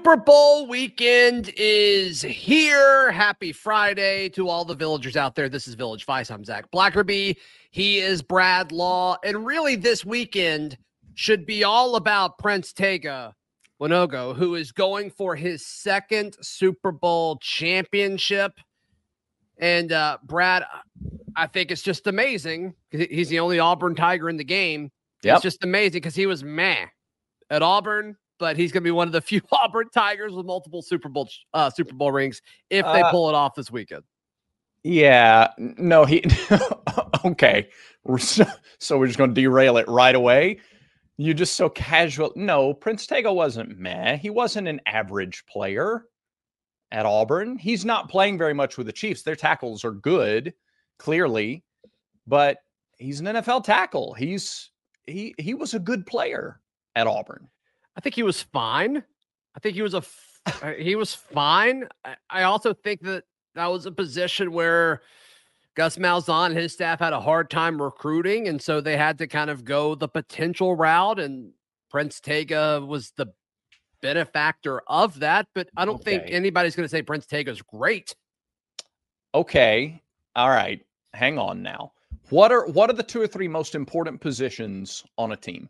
Super Bowl weekend is here. Happy Friday to all the villagers out there. This is Village Vice. I'm Zac Blackerby. He is Brad Law. And really, this weekend should be all about Prince Tega Wanogho, who is going for his second Super Bowl championship. And uh, Brad, I think it's just amazing. He's the only Auburn Tiger in the game. Yep. It's just amazing because he was meh at Auburn but he's going to be one of the few Auburn Tigers with multiple Super Bowl uh, Super Bowl rings if they uh, pull it off this weekend. Yeah, no, he okay. So, so we're just going to derail it right away. You just so casual. No, Prince Tega wasn't meh. He wasn't an average player at Auburn. He's not playing very much with the Chiefs. Their tackles are good, clearly, but he's an NFL tackle. He's he he was a good player at Auburn. I think he was fine. I think he was a uh, he was fine. I also think that that was a position where Gus Malzahn and his staff had a hard time recruiting, and so they had to kind of go the potential route. And Prince Tega was the benefactor of that. But I don't okay. think anybody's going to say Prince Tega is great. Okay, all right. Hang on now. What are what are the two or three most important positions on a team?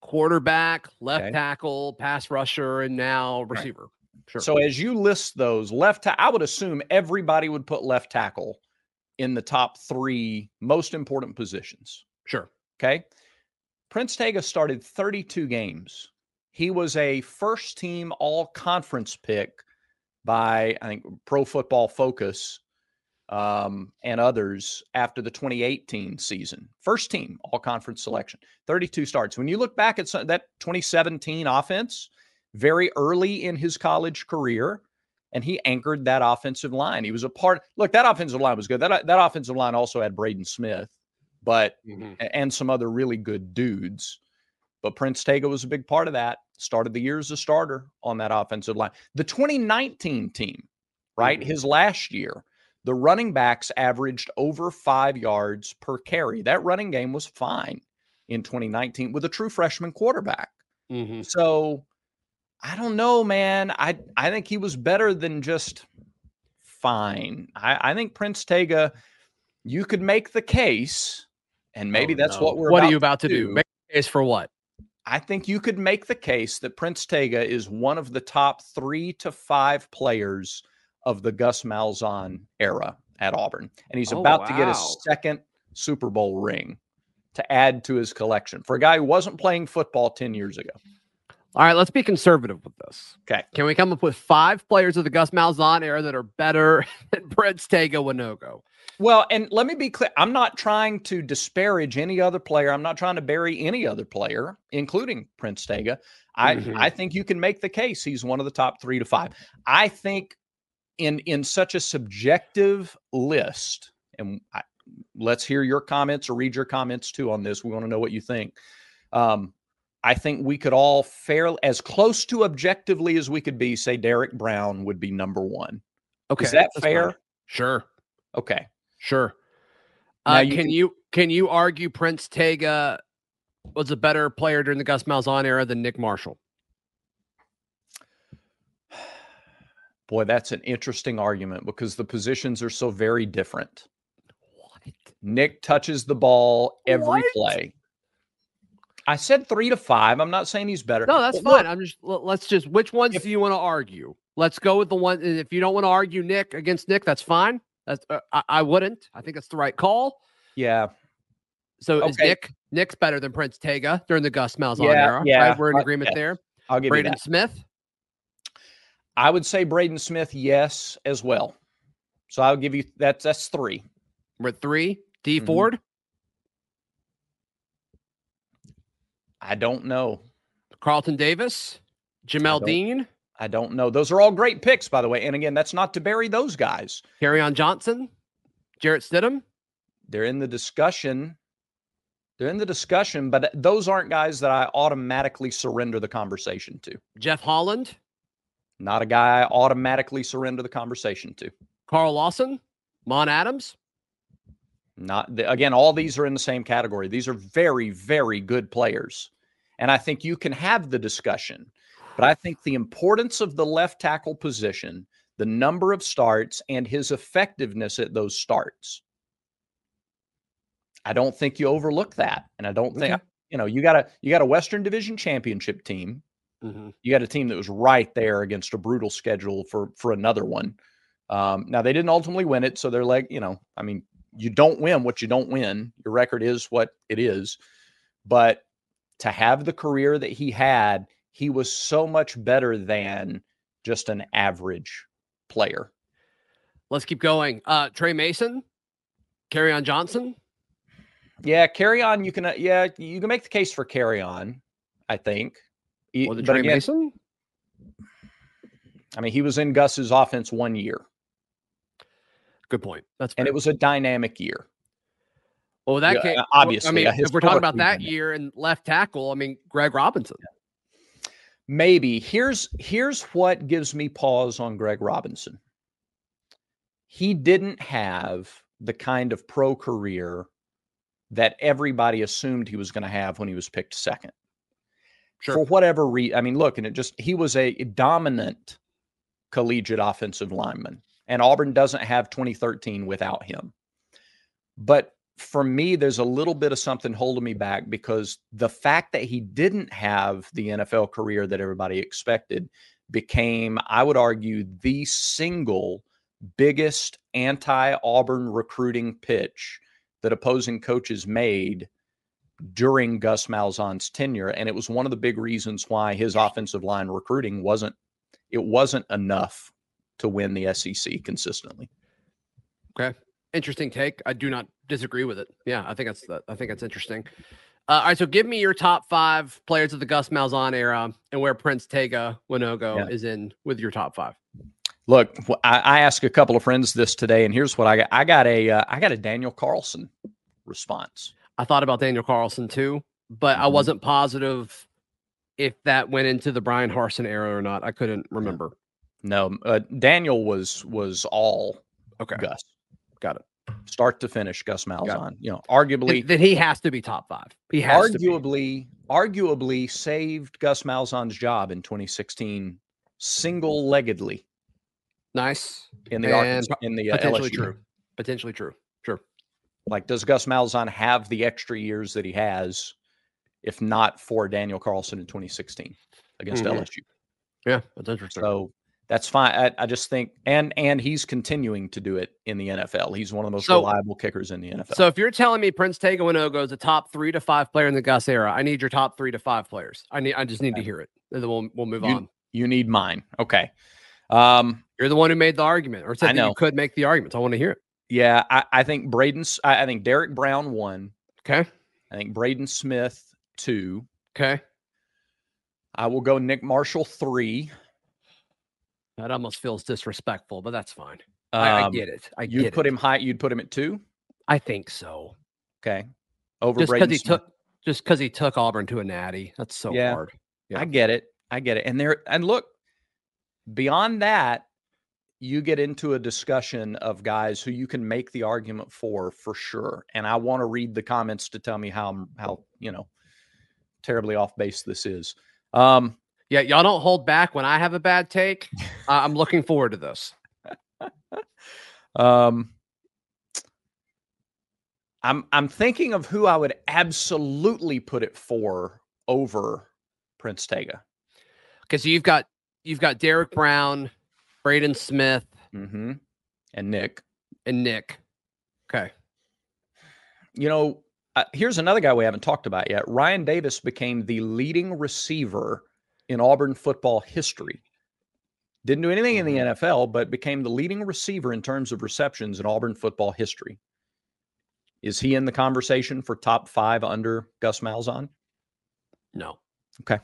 Quarterback, left okay. tackle, pass rusher, and now receiver. Right. Sure. So as you list those left, ta- I would assume everybody would put left tackle in the top three most important positions. Sure. Okay. Prince Tega started 32 games. He was a first team all conference pick by, I think, Pro Football Focus um, and others after the 2018 season. First team all conference selection, 32 starts. When you look back at some, that 2017 offense, very early in his college career, and he anchored that offensive line. He was a part. Look, that offensive line was good. That that offensive line also had Braden Smith, but mm-hmm. and some other really good dudes. But Prince Tega was a big part of that. Started the year as a starter on that offensive line. The 2019 team, right? Mm-hmm. His last year the running backs averaged over five yards per carry. That running game was fine in 2019 with a true freshman quarterback. Mm-hmm. So I don't know, man. I I think he was better than just fine. I, I think Prince Tega, you could make the case, and maybe oh, that's no. what we're. What are you about to do? do? Make a case for what? I think you could make the case that Prince Tega is one of the top three to five players of the Gus Malzahn era at Auburn. And he's oh, about wow. to get his second Super Bowl ring to add to his collection for a guy who wasn't playing football 10 years ago. All right, let's be conservative with this. Okay. Can we come up with five players of the Gus Malzahn era that are better than Prince Tega Wanogho? Well, and let me be clear. I'm not trying to disparage any other player. I'm not trying to bury any other player, including Prince Tega. I, mm-hmm. I think you can make the case he's one of the top three to five. I think in in such a subjective list and I, let's hear your comments or read your comments too on this. We want to know what you think. Um, i think we could all fairly as close to objectively as we could be say derrick brown would be number one. Okay is that fair fine. sure. Okay. Sure. Uh, you can, can you can you argue prince tega was a better player during the gus malzahn era than nick marshall Boy, that's an interesting argument because the positions are so very different. What? Nick touches the ball every what? play. I said three to five. I'm not saying he's better. No, that's fine. I'm just let's just which ones if, do you want to argue? Let's go with the one. If you don't want to argue Nick against Nick, that's fine. That's uh, I, I, wouldn't. I think that's the right call. Yeah. So okay. is Nick Nick's better than Prince Tega during the Gus Malzahn yeah, era? Yeah, right? we're in agreement there. I'll give Braden. Smith. I would say Braden Smith, yes, as well. So I'll give you that's that's three. We're three. Dee mm-hmm. Ford. I don't know. Carlton Davis, Jamel I Dean. I don't know. Those are all great picks, by the way. And again, that's not to bury those guys. on Johnson, Jarrett Stidham. They're in the discussion. They're in the discussion, but those aren't guys that I automatically surrender the conversation to. Jeff Holland. Not a guy I automatically surrender the conversation to. Carl Lawson, Mon Adams. Not the, again, all these are in the same category. These are very, very good players. And I think you can have the discussion. But I think the importance of the left tackle position, the number of starts, and his effectiveness at those starts. I don't think you overlook that. And I don't think, Okay. you know, you got a you got a Western Division championship team. Mhm. You got a team that was right there against a brutal schedule for for another one. Um, now they didn't ultimately win it, so they're like, you know, I mean, you don't win what you don't win. Your record is what it is. But to have the career that he had, he was so much better than just an average player. Let's keep going. Uh, Tre Mason, Kerryon Johnson. Yeah, carry on. You can, uh, yeah, you can make the case for Kerryon. I think. E- Or the but Tre again, Mason? I mean, he was in Gus's offense one year, Good point. That's and it was a dynamic year. well that yeah, came uh, obviously, I mean, if we're talking about that dynamic. year and left tackle, I mean Greg Robinson. Maybe here's here's what gives me pause on Greg Robinson. He didn't have the kind of pro career that everybody assumed he was going to have when he was picked second. Sure. For whatever reason, I mean, look, and it just he was a dominant collegiate offensive lineman, and Auburn doesn't have 2013 without him. But for me, there's a little bit of something holding me back because the fact that he didn't have the NFL career that everybody expected became, I would argue, the single biggest anti Auburn recruiting pitch that opposing coaches made during Gus Malzahn's tenure. And it was one of the big reasons why his offensive line recruiting wasn't it wasn't enough to win the SEC consistently. Okay, interesting take. I do not disagree with it. Yeah, I think that's that. I think that's interesting. Uh, all right, so give me your top five players of the Gus Malzahn era and where Prince Tega Wanogho Yeah. is in with your top five. Look, I, I asked a couple of friends this today, and here's what I got. I got a uh, I got a Daniel Carlson response. I thought about Daniel Carlson too, but I Mhm. wasn't positive if that went into the Bryan Harsin era or not. I couldn't remember. No, uh, Daniel was was all Okay, Gus, got it. start to finish. Gus Malzahn, you know, arguably, Then, then he has to be top five. He has arguably, arguably saved Gus Malzahn's job in 2016 single leggedly nice, in the And Arkansas, in the uh, potentially LSU. true. Potentially true. Like, does Gus Malzahn have the extra years that he has, if not for Daniel Carlson in 2016 against Mhm. LSU? Yeah, that's interesting. So that's fine. I, I just think, and and he's continuing to do it in the NFL. He's one of the most So- reliable kickers in the NFL. So if you're telling me Prince Wanogho is a top three to five player in the Gus era, I need your top three to five players. I need. I just need to hear it, and then we'll we'll move You- on. you need mine, okay? Um, You're the one who made the argument, or said you could make the argument. So I want to hear it. Yeah, I, I think Braden's. I, I think Derrick Brown one. Okay. I think Braden Smith two. Okay. I will go Nick Marshall three. That almost feels disrespectful, but that's fine. I, I Um, get it. I You'd get put it. him high. You'd put him at two. I think so. Okay, over Just because he Smith. took, just because he took Auburn to a natty. That's so Yeah. hard. yeah. I get it. I get it. And there and look, beyond that, you get into a discussion of guys who you can make the argument for for sure. And I want to read the comments to tell me how how, you know, terribly off base this is. Um Yeah, y'all don't hold back when I have a bad take. I- I'm looking forward to this. um I'm I'm thinking of who I would absolutely put it for over Prince Tega. Because you've got you've got Derrick Brown, Braden Smith, hmm And Nick. and Nick. Okay. you know, uh, here's another guy we haven't talked about yet. Ryan Davis became the leading receiver in Auburn football history. Didn't do anything in the NFL, but became the leading receiver in terms of receptions in Auburn football history. Is he in the conversation for top five under Gus Malzahn? No. Okay.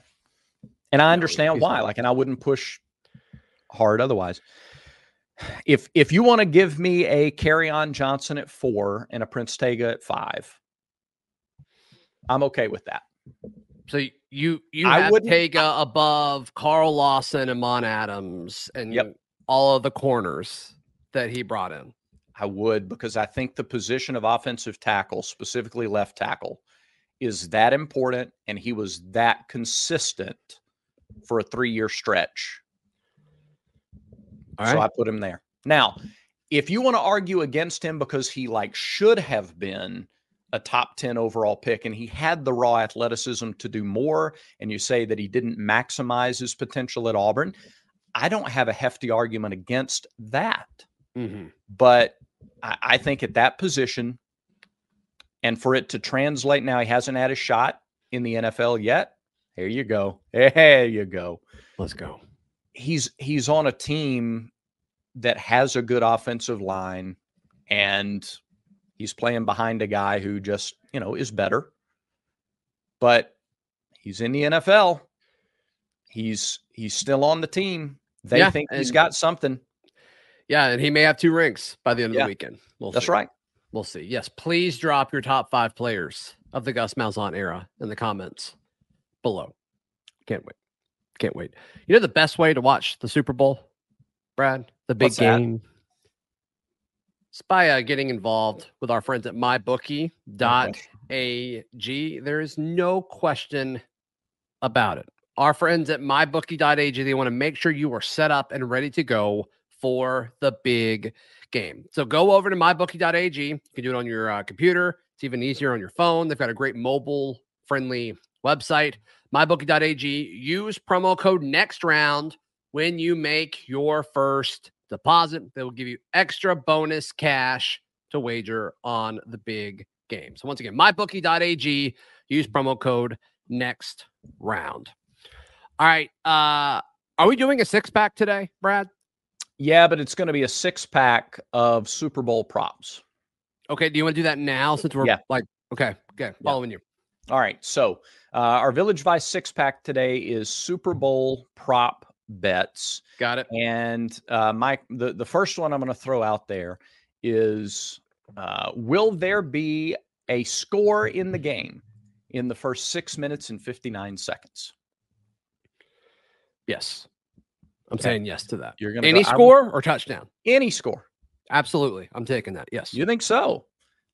And I understand he's why. not. Like, and I wouldn't push hard otherwise. If if you want to give me a Kerryon Johnson at four and a Prince Tega at five, I'm okay with that. So you you I have wouldn't- Tega above Carl Lawson and Mon Adams and Yep. all of the corners that he brought in. I would because I think the position of offensive tackle, specifically left tackle, is that important, and he was that consistent for a three year stretch. All So right. I put him there. Now, if you want to argue against him because he like should have been a top 10 overall pick and he had the raw athleticism to do more, and you say that he didn't maximize his potential at Auburn, I don't have a hefty argument against that. Mhm. But I, I think at that position, and for it to translate now, he hasn't had a shot in the NFL yet. Here you go. There you go Let's go. He's he's on a team that has a good offensive line and he's playing behind a guy who just you know is better but he's in the NFL he's he's still on the team they Yeah, think he's got something Yeah, and he may have two rings by the end of Yeah. the weekend. We'll that's see. right We'll see. Yes, please drop your top five players of the Gus Malzahn era in the comments below. Can't wait. Can't wait. You know the best way to watch the Super Bowl, Brad? The big What's that? game. It's by uh, getting involved with our friends at mybookie.ag. There is no question about it. Our friends at mybookie.ag, they want to make sure you are set up and ready to go for the big game. So go over to mybookie.ag. You can do it on your uh, computer. It's even easier on your phone. They've got a great mobile friendly website, mybookie.ag. Use promo code next round when you make your first deposit. They will give you extra bonus cash to wager on the big game. So once again, mybookie.ag. Use promo code next round. All right. Uh, are we doing a six pack today, Brad? yeah but it's going to be a six pack of super bowl props Okay. Do you want to do that now since we're Yeah. like, okay, okay, following you. All right so uh, our village vice six pack today is super bowl prop bets Got it. And uh, Mike, the, the first one I'm going to throw out there is uh, Will there be a score in the game in the first six minutes and 59 seconds? Yes. I'm Okay. saying yes to that. You're going to Any score or touchdown? Any score. Absolutely. I'm taking that. Yes. You think so?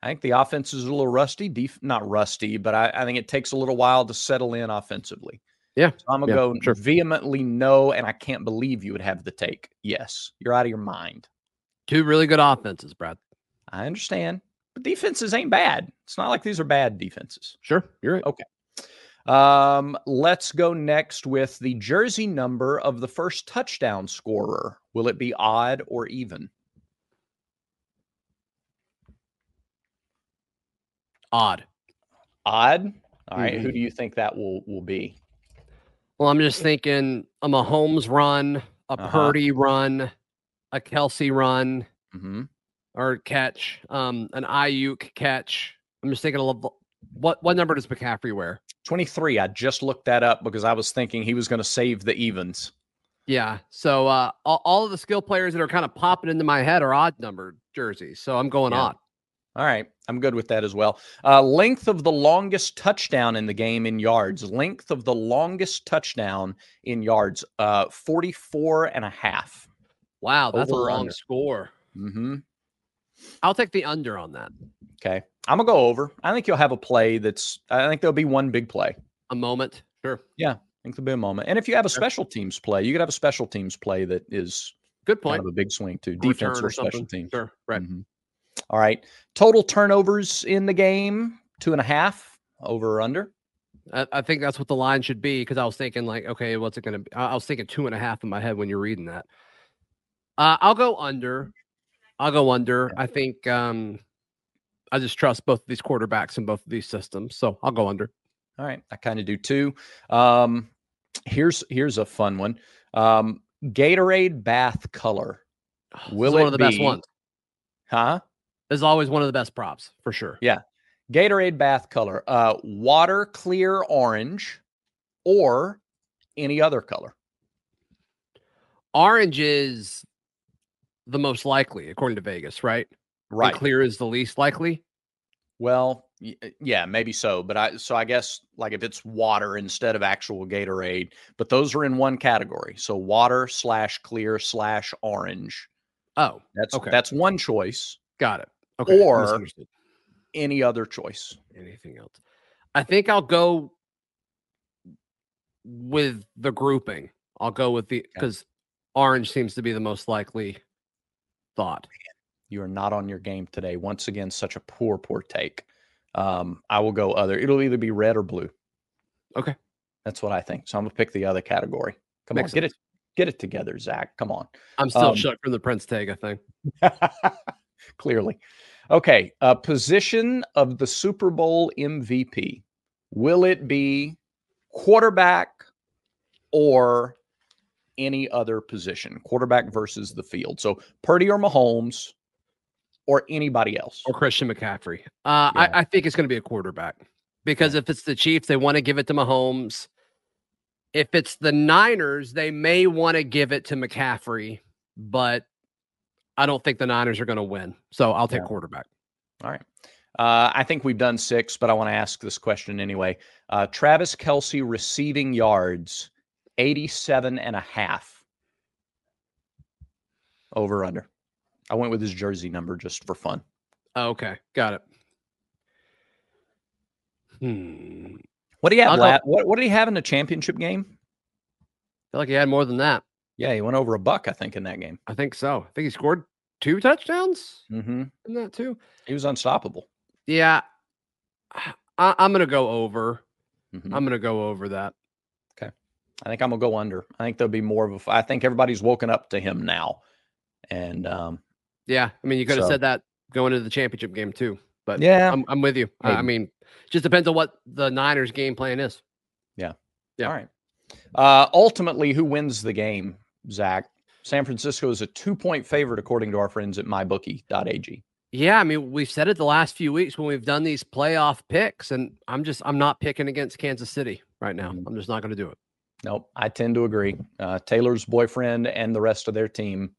I think the offense is a little rusty, def- not rusty, but I, I think it takes a little while to settle in offensively. Yeah, So I'm going to yeah, go sure. vehemently no, and I can't believe you would have the take. Yes, you're out of your mind. Two really good offenses, Brad. I understand, but defenses ain't bad. It's not like these are bad defenses. Sure. You're right. Okay. Um, let's go next with the jersey number of the first touchdown scorer. Will it be odd or even? Odd. Odd. All right, Mm-hmm. Who do you think that will will be? Well, I'm just thinking a Mahomes run, a Uh-huh. Purdy run, a Kelce run hmm or catch, um, an Aiyuk catch. I'm just thinking of what what number does McCaffrey wear? 23. I just looked that up because I was thinking he was going to save the evens. Yeah. So uh, all, all of the skill players that are kind of popping into my head are odd numbered jerseys. So I'm going Yeah. odd. All right, I'm good with that as well. Uh, length of the longest touchdown in the game in yards. Length of the longest touchdown in yards. Uh, 44 and a half. Wow, that's Over a or long under? score. Mm-hmm. I'll take the under on that. Okay. I'm gonna go over. I think you'll have a play that's I think there'll be one big play. A moment. Sure. Yeah. I think there'll be a moment. And if you have a special teams play, you could have a special teams play that is Good kind point. of a big swing too. A return Defense or special teams. Sure. Right. Mhm. All right. Total turnovers in the game, two and a half, over or under. I, I think that's what the line should be because I was thinking like, okay, what's it going to be? I I was thinking two and a half in my head when you're reading that. Uh, I'll go under. I'll go under. I think um, I just trust both of these quarterbacks in both of these systems, so I'll go under. All right. I kind of do too. Um, here's here's a fun one. Um, Gatorade bath color. Will is one of the best ones. Huh? Is always one of the best props for sure. Yeah. Gatorade bath color. Uh, water clear orange or any other color. Orange is the most likely, according to Vegas, right? And Right. clear is the least likely. Well, uh, yeah, maybe so. But I so I guess like if it's water instead of actual Gatorade, but those are in one category. So water slash clear slash orange. Oh, That's Okay. that's one choice. got it. Okay. Or- Any other choice. anything else. I think I'll go with the grouping. I'll go with the because orange seems to be the most likely thought. You are not on your game today. Once again, such a poor, poor take. Um, I will go other. It'll either be red or blue. Okay. That's what I think. So I'm gonna pick the other category. Come Makes on, get it, get it together, Zac. Come on. I'm still Um, shook from the Prince Tega thing. Clearly. Okay. Uh, position of the Super Bowl MVP. Will it be quarterback or any other position? Quarterback versus the field. So Purdy or Mahomes or anybody else. Or Christian McCaffrey. Uh, Yeah. I, I think it's going to be a quarterback because if it's the Chiefs, they want to give it to Mahomes. If it's the Niners, they may want to give it to McCaffrey, but I don't think the Niners are going to win. So I'll take Yeah. quarterback. All right. Uh, I think we've done six, but I want to ask this question anyway. Uh, Travis Kelce receiving yards, 87 and a half. Over under. I went with his jersey number just for fun. Oh, okay. Got it. Hmm. What do you have? La- what, what did he have in the championship game? I feel like he had more than that. Yeah, he went over a buck, I think, in that game. I think so. I think he scored two touchdowns Mm-hmm. in that too. He was unstoppable. Yeah. I, I'm going to go over. Mhm. I'm going to go over that. Okay, I think I'm gonna go under. I think there'll be more of a. I think everybody's woken up to him now, and um, Yeah. I mean, you could have So- said that going into the championship game too. But yeah, I'm, I'm with you. I, I mean, just depends on what the Niners game plan is. Yeah. All right. Uh, ultimately, who wins the game, Zac? San Francisco is a two point favorite, according to our friends at mybookie.ag. Yeah. I mean, we've said it the last few weeks when we've done these playoff picks, and I'm just, I'm not picking against Kansas City right now. Mhm. I'm just not going to do it. Nope, I tend to agree. Uh, Taylor's boyfriend and the rest of their team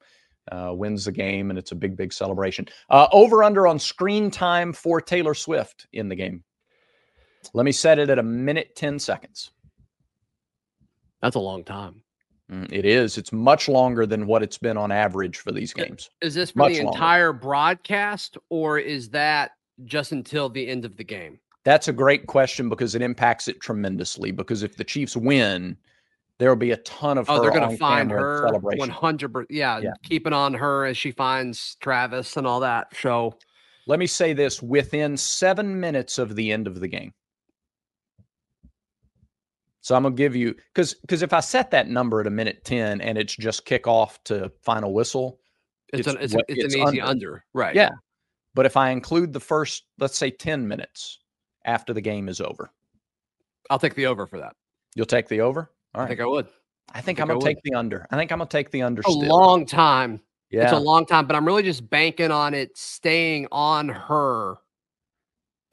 uh, wins the game, and it's a big, big celebration. Uh, over under on screen time for Taylor Swift in the game. Let me set it at a minute 10 seconds. That's a long time. Mm, It is. It's much longer than what it's been on average for these games. Is this for Much the longer. entire broadcast or is that just until the end of the game? That's a great question because it impacts it tremendously. Because if the Chiefs win, there will be a ton of Oh, they're going to find her celebration. 100. Yeah, Yeah. keeping on her as she finds Travis and all that. So Let me say this: within seven minutes of the end of the game. So I'm gonna give you because because if I set that number at a minute ten and it's just kickoff to final whistle, it's, It's an it's, what- it's, it's an easy under. under. Right. Yeah. but if I include the first, let's say ten minutes after the game is over, I'll take the over for that. you'll take the over. All I think I would. I think think I'm gonna take the under. I think I'm gonna take the under. A still. long time. yeah. It's a long time, but I'm really just banking on it staying on her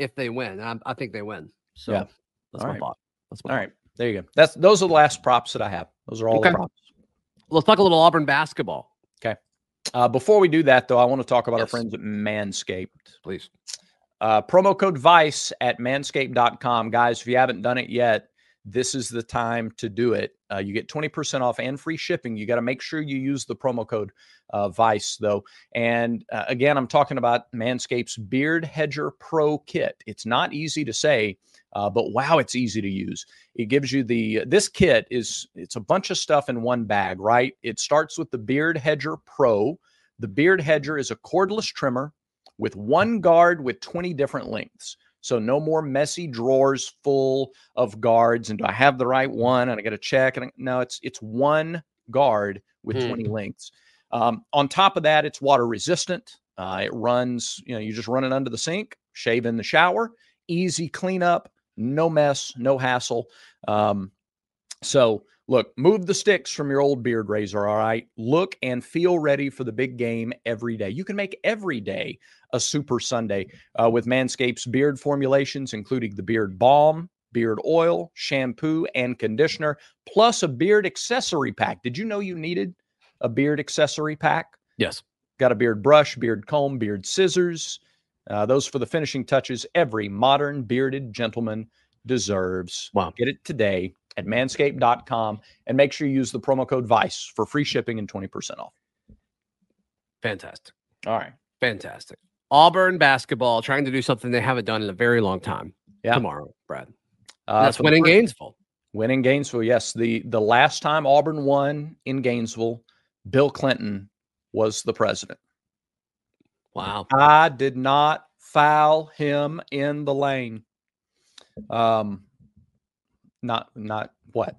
if they win. And I, I think they win. So Yeah. that's All my right. thought. That's my all thought. right. There you go. That's those are the last props that I have. Those are all Okay. the props. Let's talk a little Auburn basketball, Okay. Uh, before we do that, though, I want to talk about our Yes. friends at Manscaped. please. Uh, promo code VICE at manscaped.com. Guys, if you haven't done it yet, this is the time to do it. Uh, you get 20% off and free shipping. You got to make sure you use the promo code uh, VICE, though. And uh, again, I'm talking about Manscaped's Beard Hedger Pro Kit. It's not easy to say, uh, but wow, it's easy to use. It gives you the, this kit is, it's a bunch of stuff in one bag, right? It starts with the Beard Hedger Pro. The Beard Hedger is a cordless trimmer with one guard with 20 different lengths. So no more messy drawers full of guards. And do I have the right one? And I got to check. And I- no, it's it's one guard with Hmm. 20 lengths. Um, on top of that, it's water resistant. Uh, it runs, you know, you just run it under the sink, shave in the shower, easy cleanup, no mess, no hassle. Um, so look, move the sticks from your old beard razor. All right. Look and feel ready for the big game every day. You can make every day a super Sunday uh, with Manscaped's beard formulations, including the beard balm, beard oil, shampoo, and conditioner, plus a beard accessory pack. Did you know you needed a beard accessory pack? Yes. Got a beard brush, beard comb, beard scissors. Uh, those for the finishing touches every modern bearded gentleman deserves. Wow. Get it today at manscaped.com and make sure you use the promo code VICE for free shipping and 20% off. Fantastic. All right. Fantastic. Auburn basketball trying to do something they haven't done in a very long time. Yeah. Tomorrow, Brad. Uh, That's winning first- Gainesville. Win in Gainesville, yes. The the last time Auburn won in Gainesville, Bill Clinton was the president. Wow. I did not foul him in the lane. Um not not what?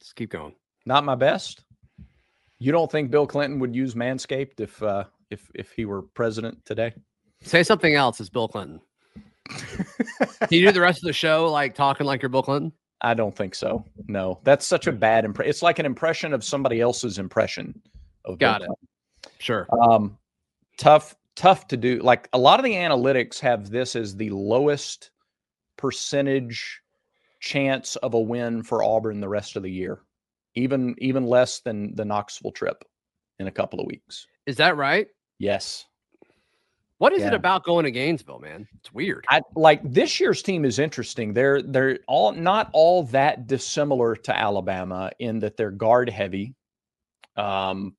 Let's keep going. Not my best. You don't think Bill Clinton would use Manscaped if uh if if he were president today? Say something else as Bill Clinton. Can you do the rest of the show like talking like you're Bill Clinton? I don't think so. No, that's such a bad impression. It's like an impression of somebody else's impression of. Got Bill it. Clinton. Sure. Um, tough, tough to do. Like a lot of the analytics have this as the lowest percentage chance of a win for Auburn the rest of the year, even even less than the Knoxville trip in a couple of weeks. Is that right? Yes. What is yeah. it about going to Gainesville, man? It's weird. I like this year's team is interesting. They're they're all not all that dissimilar to Alabama in that they're guard heavy. Um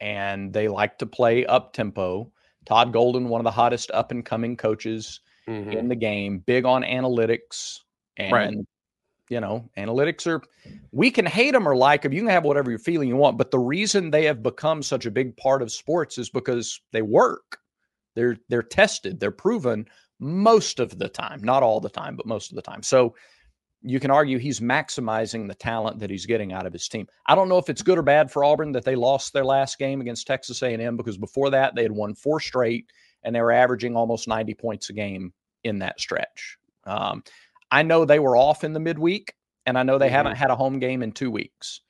and they like to play up tempo. Todd Golden, one of the hottest up and coming coaches mm-hmm. in the game, big on analytics and right. you know, analytics are we can hate them or like them. You can have whatever you're feeling you want, but the reason they have become such a big part of sports is because they work they're they're tested, they're proven most of the time, not all the time, but most of the time. So you can argue he's maximizing the talent that he's getting out of his team. I don't know if it's good or bad for Auburn that they lost their last game against Texas A&M because before that they had won four straight and they were averaging almost 90 points a game in that stretch. Um, I know they were off in the midweek and I know they mm-hmm. haven't had a home game in two weeks.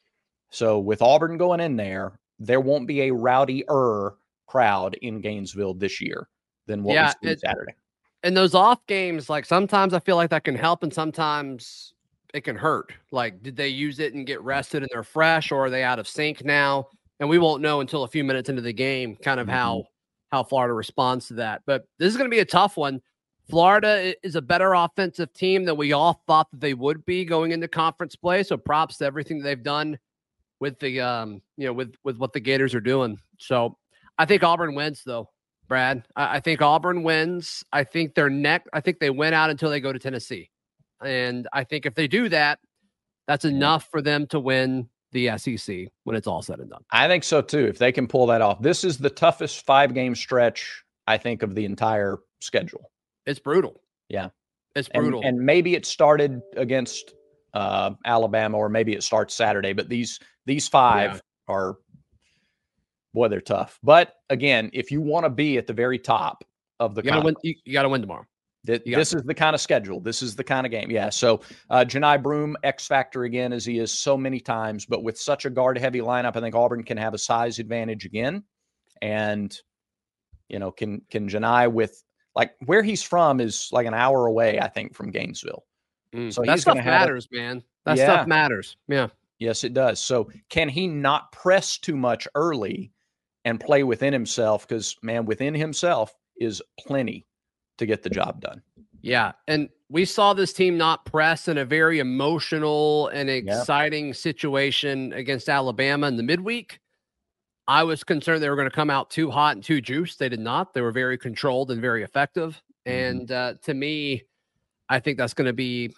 So with Auburn going in there, there won't be a rowdy er crowd in Gainesville this year than what yeah, we see it, Saturday. And those off games, like sometimes I feel like that can help, and sometimes it can hurt. Like, did they use it and get rested and they're fresh, or are they out of sync now? And we won't know until a few minutes into the game, kind of mm-hmm. how how Florida responds to that. But this is going to be a tough one. Florida is a better offensive team than we all thought that they would be going into conference play. So props to everything that they've done with the um, you know, with with what the Gators are doing. So I think Auburn wins, though, Brad. I, I think Auburn wins. I think their neck. I think they win out until they go to Tennessee, and I think if they do that, that's enough for them to win the SEC when it's all said and done. I think so too. If they can pull that off, this is the toughest five game stretch I think of the entire schedule. It's brutal. Yeah, it's brutal. And, and maybe it started against uh, Alabama, or maybe it starts Saturday. But these these five yeah. are boy, they're tough. But again, if you want to be at the very top of the, you gotta win. You, you gotta win tomorrow. Th- this is the kind of schedule. This is the kind of game. Yeah. So uh, Johni Broome, X factor again, as he is so many times, but with such a guard heavy lineup, I think Auburn can have a size advantage again. And you know, can can Johni with like where he's from is like an hour away, I think, from Gainesville. Mm, so that stuff matters, a, man. That yeah. stuff matters. Yeah. Yes, it does. So can he not press too much early and play within himself because man within himself is plenty to get the job done. Yeah and we saw this team not press in a very emotional and exciting yeah. situation against alabama in the midweek. I was concerned they were going to come out too hot and too juiced. They did not. They were very controlled and very effective mm-hmm. and uh, to me i think that's going to be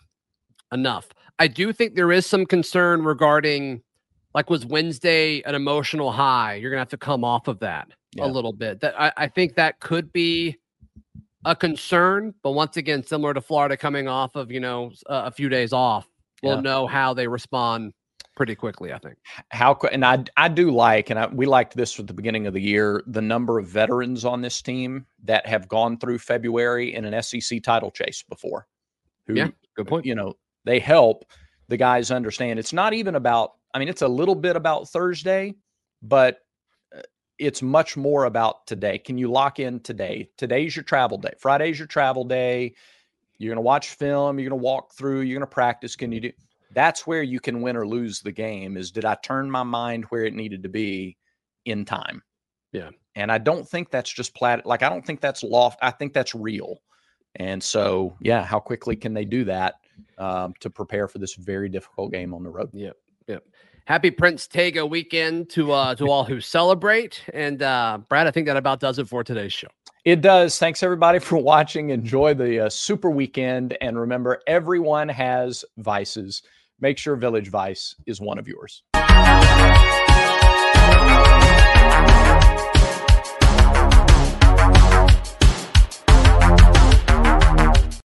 enough. I do think there is some concern regarding like was Wednesday an emotional high? You're gonna have to come off of that yeah. a little bit. That I, I think that could be a concern, but once again, similar to Florida coming off of you know a, few days off, we'll yeah. know how they respond pretty quickly. I think. How and I I do like and I, we liked this at the beginning of the year the number of veterans on this team that have gone through February in an SEC title chase before. Who, yeah, good point. You know they help the guys understand it's not even about I mean, it's a little bit about Thursday, but uh, it's much more about today. Can you lock in today? Today's your travel day. Friday's your travel day. You're going to watch film. You're going to walk through. You're going to practice. Can you do? That's where you can win or lose the game. Is did I turn my mind where it needed to be in time? Yeah. And I don't think that's just plat. Like I don't think that's loft. I think that's real. And so, yeah, how quickly can they do that um, to prepare for this very difficult game on the road? Yep. Yep. Happy Prince Tega weekend to uh, to all who celebrate. And uh, Brad, I think that about does it for today's show. It does. Thanks everybody for watching. Enjoy the uh, super weekend, and remember, everyone has vices. make sure Village Vice is one of yours.